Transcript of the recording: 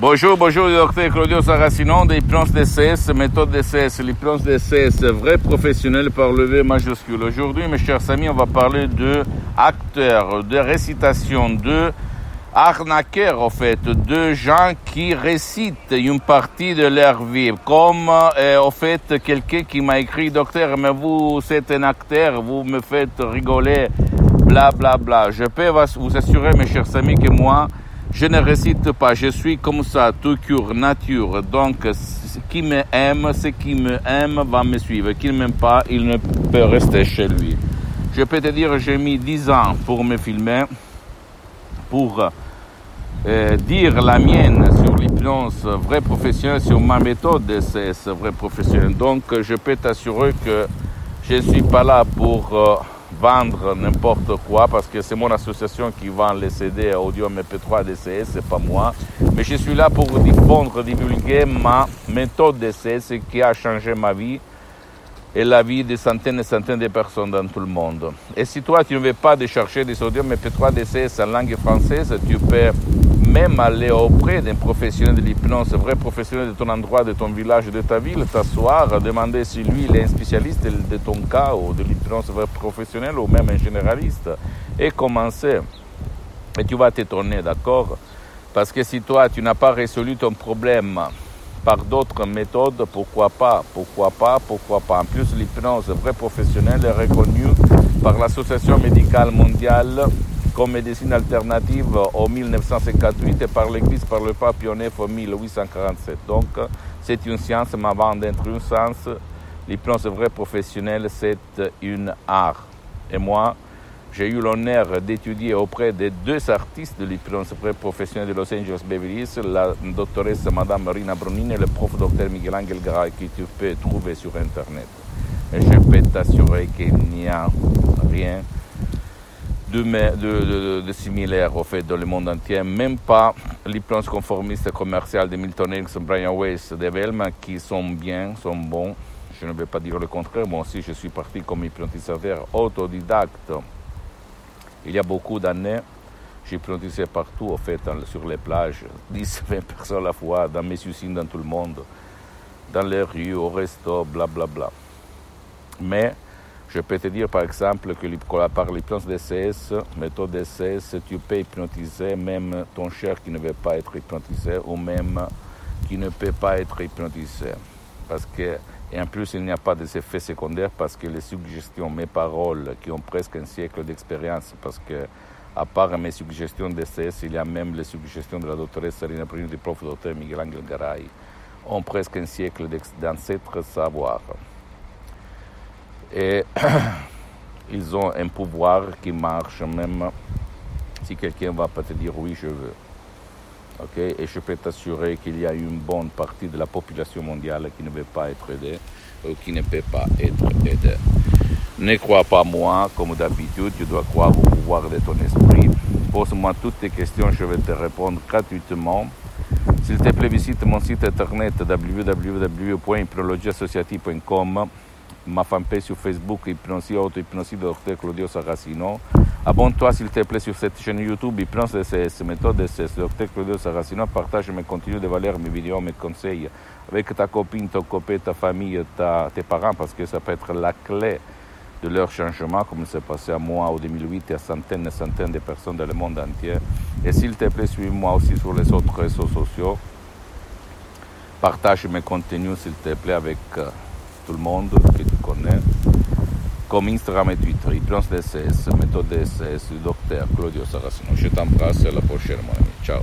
Bonjour, bonjour, docteur Claudio Saracino de l'hypnose DCS, méthode DCS, l'hypnose DCS, vrai professionnel par le V majuscule. Aujourd'hui, mes chers amis, on va parler de acteurs, de récitation, de arnaqueurs, en fait, de gens qui récitent une partie de leur vie. Comme, euh, en fait, quelqu'un qui m'a écrit, docteur, mais vous êtes un acteur, vous me faites rigoler, bla, bla, bla. Je peux vous assurer, mes chers amis, que moi, je ne récite pas, je suis comme ça, tout cure, nature. Donc, ce qui me aime, ce qui me aime va me suivre. Qui ne m'aime pas, il ne peut rester chez lui. Je peux te dire, j'ai mis 10 ans pour me filmer, pour euh, dire la mienne sur l'hypnose vrai professionnel, sur ma méthode DCS vrai professionnel. Donc, je peux t'assurer que je ne suis pas là pour... Euh, vendre n'importe quoi parce que c'est mon association qui vend les CD audio MP3 DCS, c'est pas moi. Mais je suis là pour diffondre, divulguer ma méthode DCS qui a changé ma vie et la vie de centaines et centaines de personnes dans tout le monde. Et si toi tu ne veux pas de chercher des audio MP3 DCS en langue française, tu peux même aller auprès d'un professionnel de l'hypnose, vrai professionnel de ton endroit, de ton village, de ta ville, t'asseoir, demander si lui est un spécialiste de ton cas ou de l'hypnose vrai professionnel ou même un généraliste et commencer. Et tu vas t'étonner, d'accord? Parce que si toi tu n'as pas résolu ton problème par d'autres méthodes, pourquoi pas? Pourquoi pas? Pourquoi pas? En plus, l'hypnose vrai professionnel est reconnue par l'Association médicale mondiale comme médecine alternative en 1958 et par l'Église, par le pape Pionnier en 1847. Donc, c'est une science, mais avant d'être une science, l'hypnose vrai professionnelle, c'est une art. Et moi, j'ai eu l'honneur d'étudier auprès de deux artistes de l'hypnose vrai professionnelle de Los Angeles Beverly Hills, la doctoresse Madame Rina Bronini et le prof docteur Miguel Angel Garay, que tu peux trouver sur Internet. Et je peux t'assurer qu'il n'y a rien de, de, de, similaires au fait dans le monde entier, même pas l'hypnose conformiste commerciale de Milton Erickson, Brian Weiss, de Velma, qui sont bien, sont bons. Je ne vais pas dire le contraire, moi aussi je suis parti comme hypnotisateur autodidacte. Il y a beaucoup d'années, j'hypnotisais partout, au fait, sur les plages, 10, 20 personnes à la fois, dans mes usines, dans tout le monde, dans les rues, au resto, blablabla. Bla, bla. Mais je peux te dire par exemple que par l'hypnose DCS, méthode DCS, tu peux hypnotiser même ton cher qui ne veut pas être hypnotisé ou même qui ne peut pas être hypnotisé. Parce que, et en plus, il n'y a pas d'effets secondaires parce que les suggestions, mes paroles, qui ont presque un siècle d'expérience, parce que, à part mes suggestions DCS, il y a même les suggestions de la doctoresse Sarina Pruni du prof docteur Miguel Angel Garay, ont presque un siècle d'ancêtres savoir. Et ils ont un pouvoir qui marche même si quelqu'un va pas te dire oui, je veux. Et je peux t'assurer qu'il y a une bonne partie de la population mondiale qui ne veut pas être aidée ou qui ne peut pas être aidée. Ne crois pas moi, comme d'habitude, tu dois croire au pouvoir de ton esprit. Pose-moi toutes tes questions, je vais te répondre gratuitement. S'il te plaît, visite mon site internet www.hypnologieassociative.com ma fanpage sur Facebook, Hypnosie de Dr Claudio Saracino. Abonne-toi s'il te plaît sur cette chaîne YouTube Hypnose DCS, méthode DCS, Dr Claudio Saracino. Partage mes contenus de valeur, mes vidéos, mes conseils avec ta copine, ton copain, ta famille, tes parents, parce que ça peut être la clé de leur changement, comme c'est passé à moi en 2008 et à centaines et centaines de personnes dans le monde entier. Et s'il te plaît, suis-moi aussi sur les autres réseaux sociaux. Partage mes contenus, s'il te plaît, avec euh, tout le monde que tu connais, comme Instagram et Twitter, Hypnose DSS, méthode DSS, docteur Claudio Saracino. Je t'embrasse à la prochaine, mon ami. Ciao.